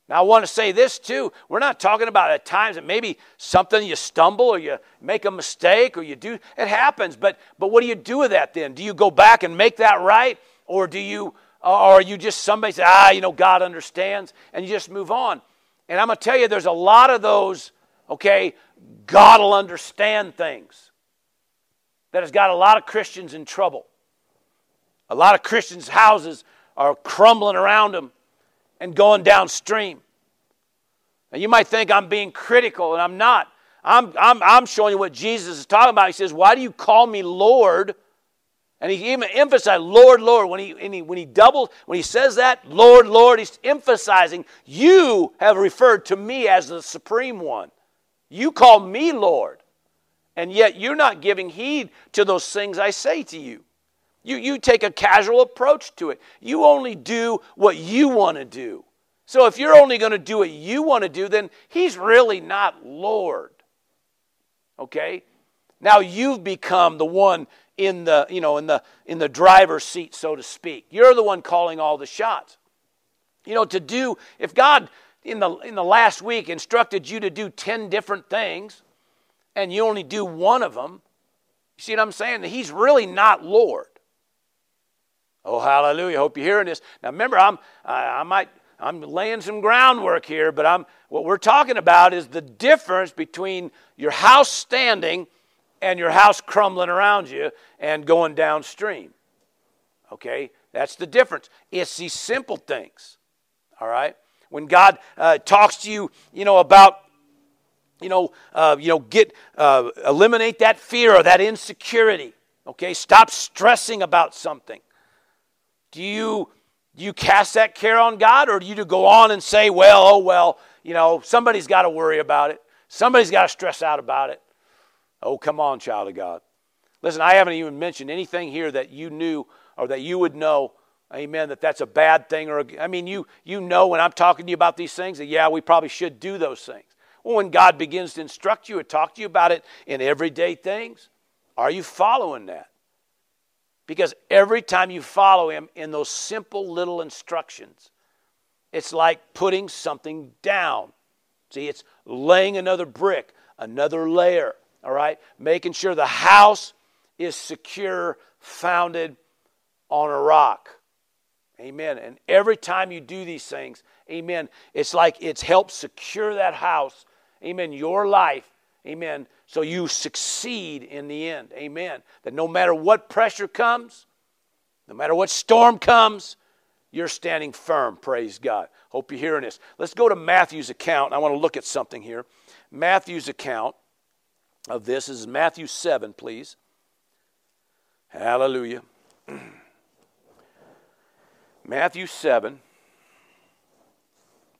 Now, I want to say this too. We're not talking about at times that maybe something you stumble or you make a mistake or you do, it happens. But, but what do you do with that then? Do you go back and make that right? Or do you, or are you just somebody say, ah, you know, God understands, and you just move on? And I'm going to tell you, there's a lot of those, okay, God will understand things that has got a lot of Christians in trouble. A lot of Christians' houses are crumbling around them and going downstream. Now, you might think I'm being critical, and I'm not. I'm, I'm, I'm showing you what Jesus is talking about. He says, Why do you call me Lord? And he even emphasized, Lord, Lord. When he, he, when he doubles, when he says that, Lord, Lord, he's emphasizing, You have referred to me as the supreme one. You call me Lord. And yet you're not giving heed to those things I say to you. You, you take a casual approach to it. You only do what you want to do. So if you're only going to do what you want to do, then he's really not Lord. Okay? Now you've become the one in the, you know, in the in the driver's seat, so to speak. You're the one calling all the shots. You know, to do, if God in the in the last week instructed you to do 10 different things and you only do one of them, you see what I'm saying? He's really not Lord. Oh, hallelujah. Hope you're hearing this. Now remember, I'm, I, I might, I'm laying some groundwork here, but I'm, what we're talking about is the difference between your house standing and your house crumbling around you and going downstream. Okay? That's the difference. It's these simple things. All right? When God uh, talks to you, you know, about you know, uh, you know, get uh, eliminate that fear or that insecurity. Okay, stop stressing about something. Do you, do you cast that care on God or do you go on and say, well, oh, well, you know, somebody's got to worry about it. Somebody's got to stress out about it. Oh, come on, child of God. Listen, I haven't even mentioned anything here that you knew or that you would know, amen, that that's a bad thing. Or I mean, you, you know when I'm talking to you about these things that, yeah, we probably should do those things. Well, when God begins to instruct you or talk to you about it in everyday things, are you following that? Because every time you follow him in those simple little instructions, it's like putting something down. See, it's laying another brick, another layer, all right? Making sure the house is secure, founded on a rock. Amen. And every time you do these things, amen, it's like it's helped secure that house, amen, your life, amen, so you succeed in the end. Amen. That no matter what pressure comes, no matter what storm comes, you're standing firm. Praise God. Hope you're hearing this. Let's go to Matthew's account. I want to look at something here. Matthew's account of this is Matthew 7, please. Hallelujah. Matthew 7.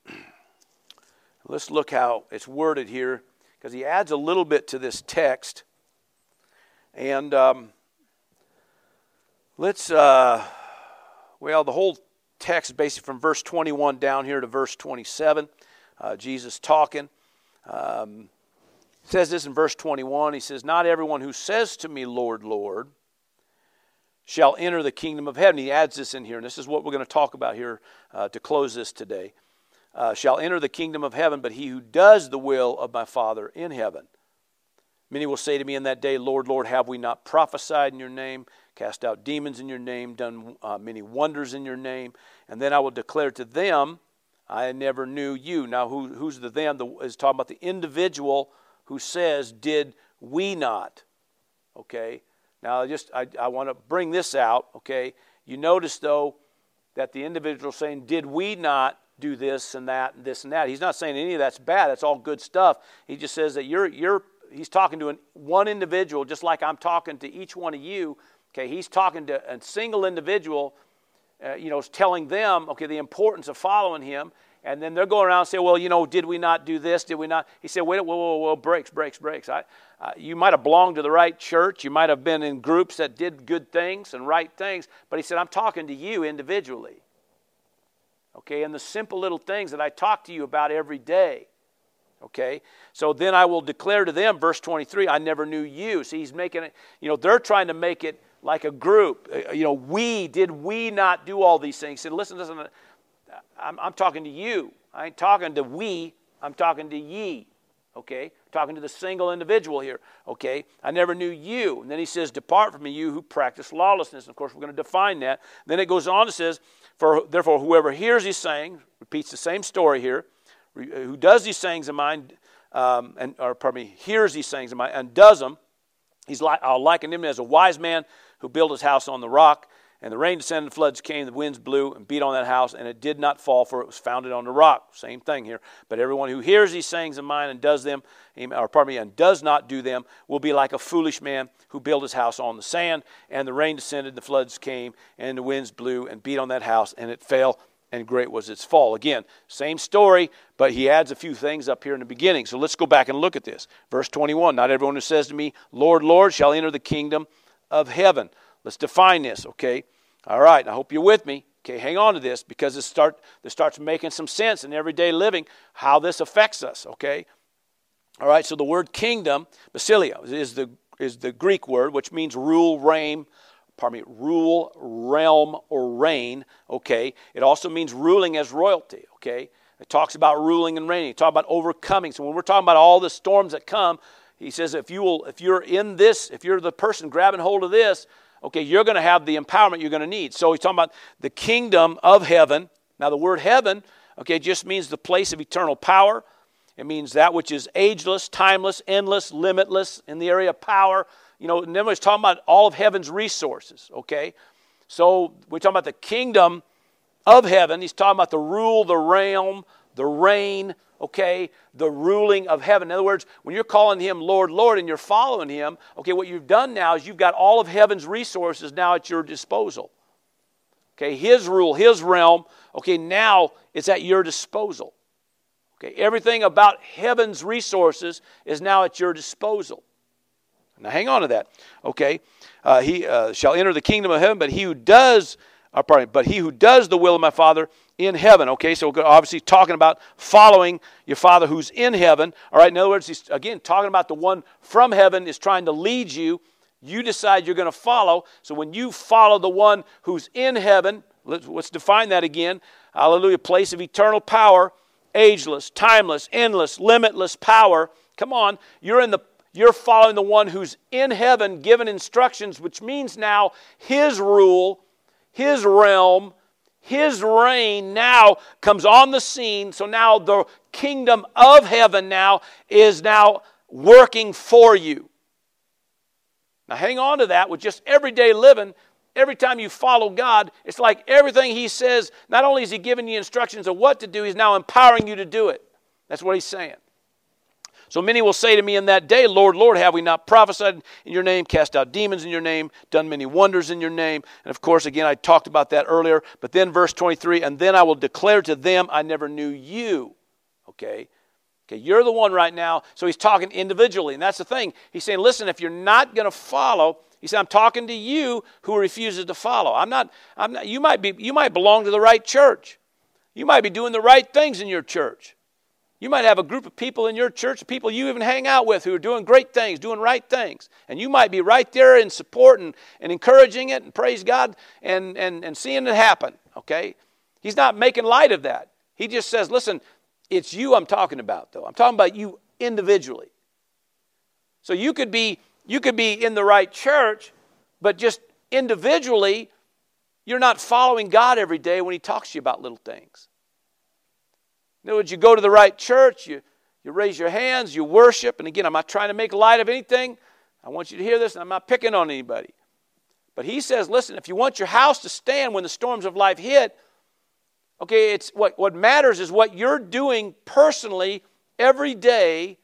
Let's look how it's worded here because he adds a little bit to this text. And um, let's, uh, well, the whole text basically from verse 21 down here to verse 27. Uh, Jesus talking. Um, says this in verse 21. He says, Not everyone who says to me, Lord, Lord, shall enter the kingdom of heaven. He adds this in here, and this is what we're going to talk about here uh, to close this today uh, shall enter the kingdom of heaven, but he who does the will of my Father in heaven. Many will say to me in that day, Lord, Lord, have we not prophesied in your name, cast out demons in your name, done uh, many wonders in your name? And then I will declare to them, I never knew you. Now, who, who's the them? The, is talking about the individual who says, Did we not? Okay. Now, just I, I want to bring this out. Okay. You notice though that the individual saying, Did we not? do this and that and this and that. He's not saying any of that's bad. That's all good stuff. He just says that you're, you're he's talking to an, one individual, just like I'm talking to each one of you Okay, he's talking to a single individual, uh, you know, telling them, okay, the importance of following him. And then they're going around and say, well, you know, did we not do this? Did we not? He said, wait, whoa, whoa, whoa, brakes, brakes, brakes. I, uh, you might have belonged to the right church. You might have been in groups that did good things and right things. But he said, I'm talking to you individually. Okay, and the simple little things that I talk to you about every day. Okay, so then I will declare to them, verse 23, I never knew you. See, he's making it, you know, they're trying to make it like a group. Uh, you know, we, did we not do all these things? He said, listen, listen, I'm, I'm talking to you. I ain't talking to we, I'm talking to ye. Okay? Talking to the single individual here. Okay? I never knew you. And then he says, Depart from me, you who practice lawlessness. And of course, we're going to define that. Then it goes on and says, For therefore, whoever hears these sayings, repeats the same story here, who does these sayings of mine, um, and or pardon me, hears these sayings of mine and does them, he's like I'll liken him as a wise man who built his house on the rock. And the rain descended, the floods came, the winds blew and beat on that house, and it did not fall, for it was founded on the rock. Same thing here. But everyone who hears these sayings of mine and does them, or pardon me, and does not do them, will be like a foolish man who built his house on the sand. And the rain descended, the floods came, and the winds blew and beat on that house, and it fell, and great was its fall. Again, same story, but he adds a few things up here in the beginning. So let's go back and look at this. Verse 21 Not everyone who says to me, Lord, Lord, shall enter the kingdom of heaven. Let's define this, okay? All right, I hope you're with me. Okay, hang on to this because it start this starts making some sense in everyday living how this affects us, okay? All right, so the word kingdom, basileia, is the is the Greek word which means rule, reign, pardon me, rule, realm, or reign, okay? It also means ruling as royalty, okay? It talks about ruling and reigning. It talks about overcoming. So when we're talking about all the storms that come, he says if you will if you're in this, if you're the person grabbing hold of this, okay, you're going to have the empowerment you're going to need. So he's talking about the kingdom of heaven. Now, the word heaven, okay, just means the place of eternal power. It means that which is ageless, timeless, endless, limitless in the area of power. You know, and then he's talking about all of heaven's resources, okay? So we're talking about the kingdom of heaven. He's talking about the rule, the realm, the reign, okay, the ruling of heaven. In other words, when you're calling him Lord, Lord, and you're following him, okay, what you've done now is you've got all of heaven's resources now at your disposal. Okay, his rule, his realm, okay, now it's at your disposal. Okay, everything about heaven's resources is now at your disposal. Now, hang on to that. Okay, uh, he uh, shall enter the kingdom of heaven, but he who does, uh, pardon, but he who does the will of my Father in heaven. Okay, so obviously talking about following your Father who's in heaven. All right, in other words, he's again talking about the one from heaven is trying to lead you. You decide you're going to follow. So when you follow the one who's in heaven, let's, let's define that again. Hallelujah, place of eternal power, ageless, timeless, endless, limitless power. Come on, you're in the you're following the one who's in heaven, given instructions, which means now his rule, his realm, his reign now comes on the scene. So now the kingdom of heaven now is now working for you. Now hang on to that with just everyday living. Every time you follow God, it's like everything He says, not only is He giving you instructions of what to do, He's now empowering you to do it. That's what He's saying. So many will say to me in that day, Lord, Lord, have we not prophesied in your name, cast out demons in your name, done many wonders in your name? And of course, again, I talked about that earlier. But then, verse 23, and then I will declare to them, I never knew you. Okay? Okay, you're the one right now. So he's talking individually. And that's the thing. He's saying, listen, if you're not going to follow, he said, I'm talking to you who refuses to follow. I'm not, I'm not, you might be, you might belong to the right church. You might be doing the right things in your church. You might have a group of people in your church, people you even hang out with who are doing great things, doing right things. And you might be right there in support and, and encouraging it and praise God and, and, and seeing it happen. Okay? He's not making light of that. He just says, listen, it's you I'm talking about, though. I'm talking about you individually. So you could be you could be in the right church, but just individually, you're not following God every day when He talks to you about little things. In other words, you go to the right church, you, you raise your hands, you worship. And again, I'm not trying to make light of anything. I want you to hear this, and I'm not picking on anybody. But he says, listen, if you want your house to stand when the storms of life hit, okay, it's what, what matters is what you're doing personally every day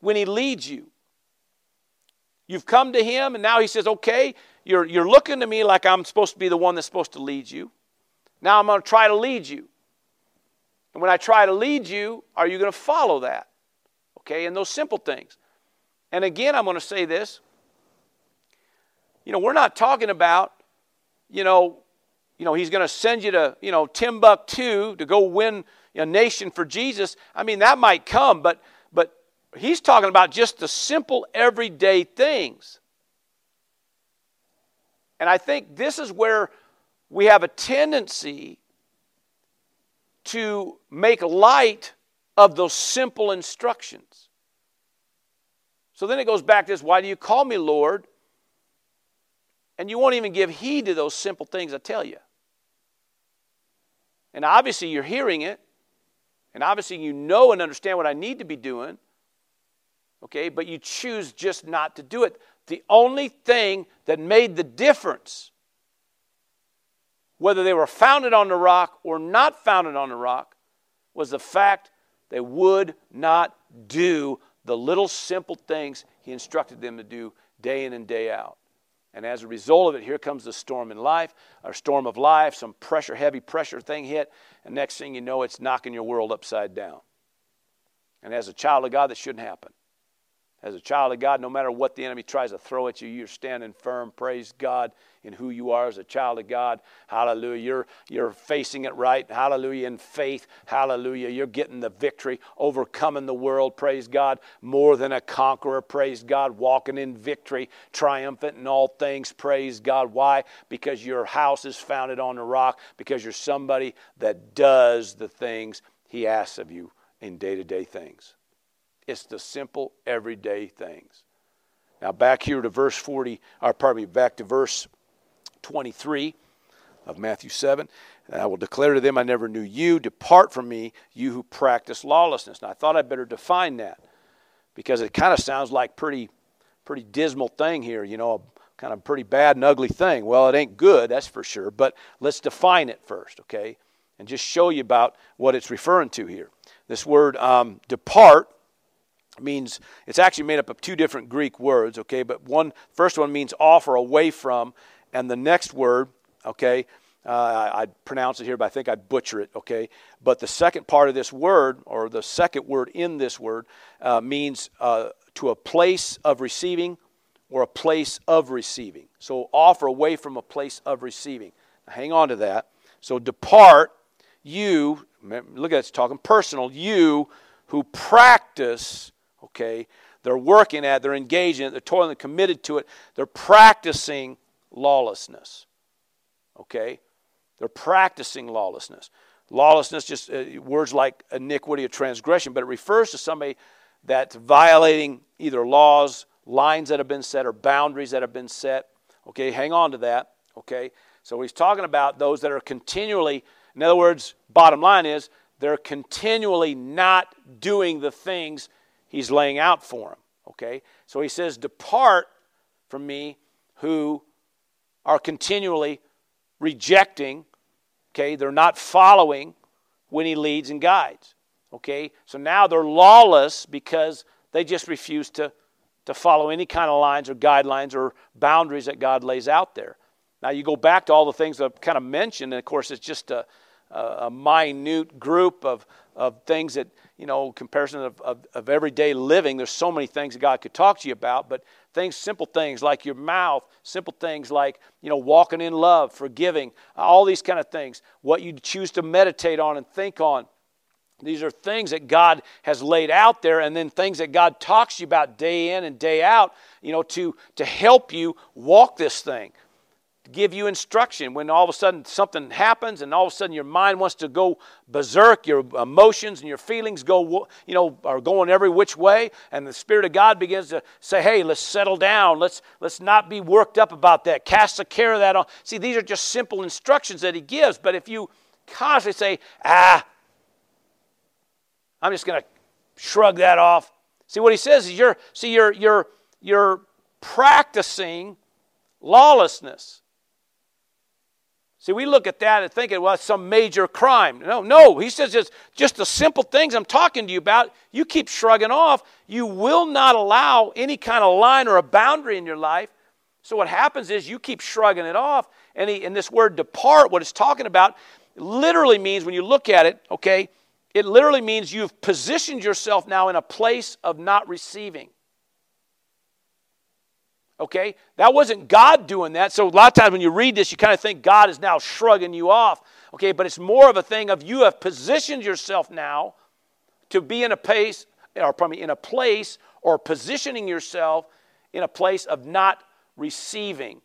when he leads you. You've come to him, and now he says, okay, you're, you're looking to me like I'm supposed to be the one that's supposed to lead you. Now I'm going to try to lead you. And when I try to lead you, are you going to follow that? Okay, and those simple things. And again, I'm going to say this. You know, we're not talking about, you know, you know, he's going to send you to, you know, Timbuktu to go win a nation for Jesus. I mean, that might come, but but he's talking about just the simple everyday things. And I think this is where we have a tendency to make light of those simple instructions. So then it goes back to this why do you call me Lord? And you won't even give heed to those simple things I tell you. And obviously, you're hearing it. And obviously, you know and understand what I need to be doing. Okay, but you choose just not to do it. The only thing that made the difference, whether they were founded on the rock or not founded on the rock, was the fact they would not do the little simple things he instructed them to do day in and day out. And as a result of it, here comes the storm in life, or storm of life, some pressure, heavy pressure thing hit, and next thing you know, it's knocking your world upside down. And as a child of God, that shouldn't happen. As a child of God, no matter what the enemy tries to throw at you, you're standing firm. Praise God in who you are as a child of God. Hallelujah. You're, you're facing it right. Hallelujah. In faith. Hallelujah. You're getting the victory, overcoming the world. Praise God. More than a conqueror. Praise God. Walking in victory, triumphant in all things. Praise God. Why? Because your house is founded on the rock, because you're somebody that does the things He asks of you in day to day things. It's the simple, everyday things. Now, back here to verse 40, or pardon me, back to verse 23 of Matthew 7. I will declare to them, I never knew you. Depart from me, you who practice lawlessness. Now, I thought I'd better define that because it kind of sounds like pretty, pretty dismal thing here, you know, kind of pretty bad and ugly thing. Well, it ain't good, that's for sure. But let's define it first, okay? And just show you about what it's referring to here. This word um, depart means it's actually made up of two different Greek words, okay? But one first one means off or away from, and the next word, okay, uh, I'd pronounce it here, but I think I'd butcher it, okay? But the second part of this word, or the second word in this word, uh, means uh, to a place of receiving or a place of receiving. So off or away from a place of receiving. Now, hang on to that. So depart, you, look at it, it's talking personal, you who practice okay? They're working at, they're engaging it, they're toiling, they're committed to it, they're practicing lawlessness, okay? They're practicing lawlessness. Lawlessness, just uh, words like iniquity or transgression, but it refers to somebody that's violating either laws, lines that have been set, or boundaries that have been set. Okay, hang on to that. Okay, so he's talking about those that are continually, in other words, bottom line is they're continually not doing the things he's laying out for them. Okay? So he says, Depart from me who are continually rejecting, okay? They're not following when he leads and guides. Okay? So now they're lawless because they just refuse to, to follow any kind of lines or guidelines or boundaries that God lays out there. Now you go back to all the things I've kind of mentioned, and of course it's just a, a, a minute group of, of things that you know, comparison of, of, of, everyday living, there's so many things that God could talk to you about, but things, simple things like your mouth, simple things like, you know, walking in love, forgiving, all these kind of things, what you choose to meditate on and think on. These are things that God has laid out there, and then things that God talks to you about day in and day out, you know, to, to help you walk this thing give you instruction. When all of a sudden something happens and all of a sudden your mind wants to go berserk your emotions and your feelings go you know are going every which way and the spirit of god begins to say hey let's settle down. Let's let's not be worked up about that. Cast the care of that on. See these are just simple instructions that he gives but if you constantly say ah i'm just going to shrug that off see what he says is you're see you're you're you're practicing lawlessness See, we look at that and thinking, well, it's some major crime. No, no. He says it's just the simple things I'm talking to you about. You keep shrugging off. You will not allow any kind of line or a boundary in your life. So what happens is you keep shrugging it off. And, he, and this word depart, what it's talking about, literally means when you look at it, okay, it literally means you've positioned yourself now in a place of not receiving. Okay? That wasn't God doing that. So a lot of times when you read this, you kind of think God is now shrugging you off. Okay, but it's more of a thing of you have positioned yourself now to be in a place, or probably in a place, or positioning yourself in a place of not receiving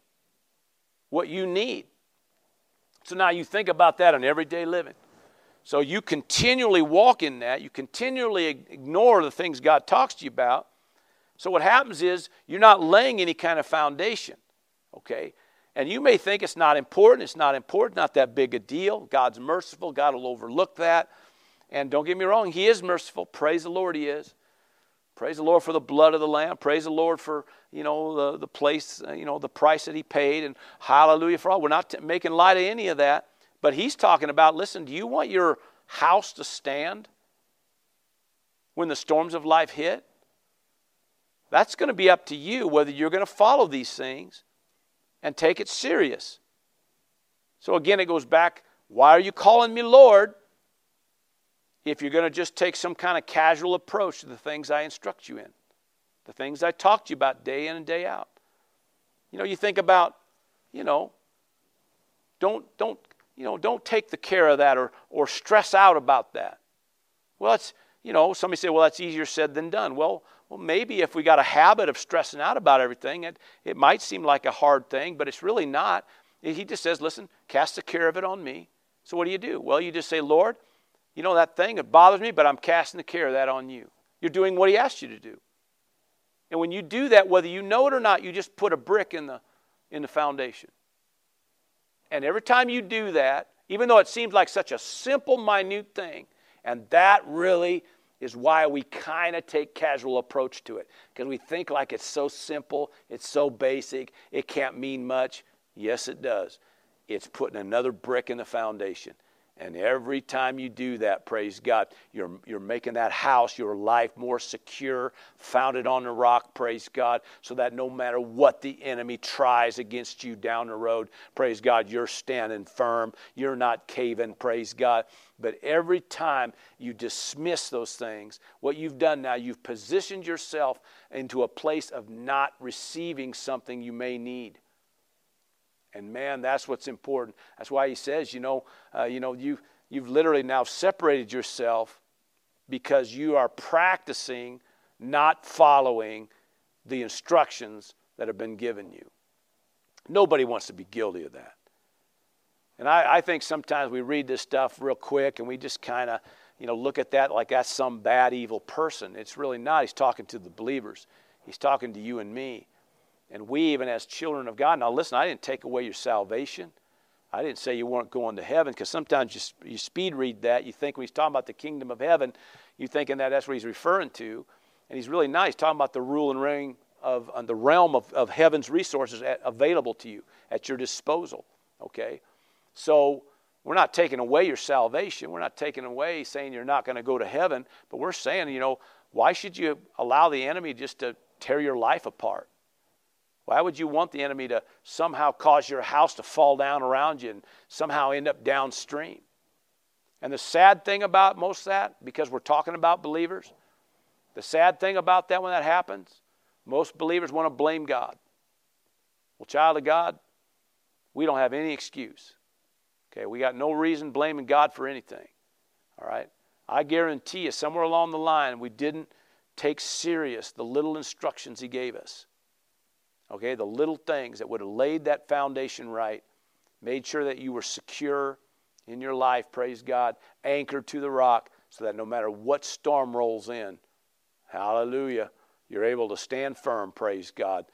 what you need. So now you think about that in everyday living. So you continually walk in that, you continually ignore the things God talks to you about. So what happens is you're not laying any kind of foundation, okay? And you may think it's not important, it's not important, not that big a deal. God's merciful, God will overlook that. And don't get me wrong, He is merciful. Praise the Lord, He is. Praise the Lord for the blood of the Lamb. Praise the Lord for, you know, the, the place, uh, you know, the price that He paid. And hallelujah for all. We're not t- making light of any of that. But He's talking about, listen, do you want your house to stand when the storms of life hit? That's going to be up to you whether you're going to follow these things and take it serious. So again, it goes back why are you calling me Lord if you're going to just take some kind of casual approach to the things I instruct you in, the things I talk to you about day in and day out? You know, you think about, you know, don't, don't, you know, don't take the care of that or, or stress out about that. Well, it's, you know, somebody say, well, that's easier said than done. Well, well, maybe if we got a habit of stressing out about everything, it, it might seem like a hard thing, but it's really not. He just says, listen, cast the care of it on me. So what do you do? Well, you just say, Lord, you know that thing, it bothers me, but I'm casting the care of that on you. You're doing what He asked you to do. And when you do that, whether you know it or not, you just put a brick in the, in the foundation. And every time you do that, even though it seems like such a simple, minute thing, and that really is why we kind of take casual approach to it because we think like it's so simple it's so basic it can't mean much yes it does it's putting another brick in the foundation and every time you do that, praise God, you're, you're making that house, your life more secure, founded on the rock, praise God, so that no matter what the enemy tries against you down the road, praise God, you're standing firm. You're not caving, praise God. But every time you dismiss those things, what you've done now, you've positioned yourself into a place of not receiving something you may need. And man, that's what's important. That's why he says, you know, uh, you know, you you've literally now separated yourself because you are practicing not following the instructions that have been given you. Nobody wants to be guilty of that. And I, I think sometimes we read this stuff real quick and we just kind of, you know, look at that like that's some bad, evil person. It's really not. He's talking to the believers. He's talking to you and me. And we, even as children of God, now listen, I didn't take away your salvation. I didn't say you weren't going to heaven because sometimes you, you speed read that. You think when he's talking about the kingdom of heaven, you're thinking that that's what he's referring to. And he's really nice, talking about the rule and reign of uh, the realm of, of heaven's resources at, available to you at your disposal. Okay? So we're not taking away your salvation. We're not taking away saying you're not going to go to heaven, but we're saying, you know, why should you allow the enemy just to tear your life apart? Why would you want the enemy to somehow cause your house to fall down around you and somehow end up downstream? And the sad thing about most of that, because we're talking about believers, the sad thing about that when that happens, most believers want to blame God. Well, child of God, we don't have any excuse. Okay, we got no reason blaming God for anything. All right? I guarantee you, somewhere along the line, we didn't take serious the little instructions He gave us. Okay, the little things that would have laid that foundation right, made sure that you were secure in your life, praise God, anchored to the rock, so that no matter what storm rolls in, hallelujah, you're able to stand firm, praise God,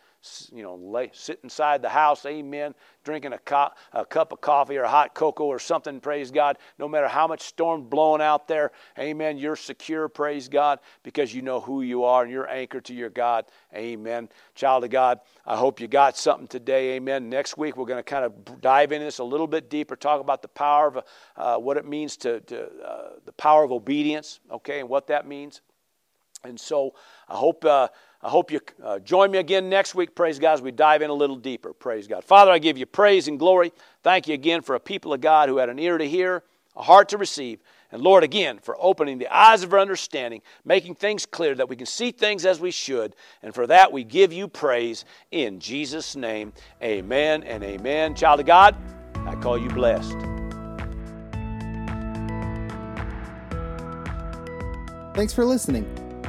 you know, lay, sit inside the house, amen, drinking a, co- a cup of coffee or hot cocoa or something, praise God. No matter how much storm blowing out there, amen, you're secure, praise God, because you know who you are and you're anchored to your God, amen. Child of God, I hope you got something today, amen. Next week, we're going to kind of dive into this a little bit deeper, talk about the power of uh, what it means to, to uh, the power of obedience, okay, and what that means. And so I hope. Uh, I hope you uh, join me again next week. Praise God as we dive in a little deeper. Praise God. Father, I give you praise and glory. Thank you again for a people of God who had an ear to hear, a heart to receive. And Lord, again, for opening the eyes of our understanding, making things clear that we can see things as we should. And for that, we give you praise in Jesus' name. Amen and amen. Child of God, I call you blessed. Thanks for listening.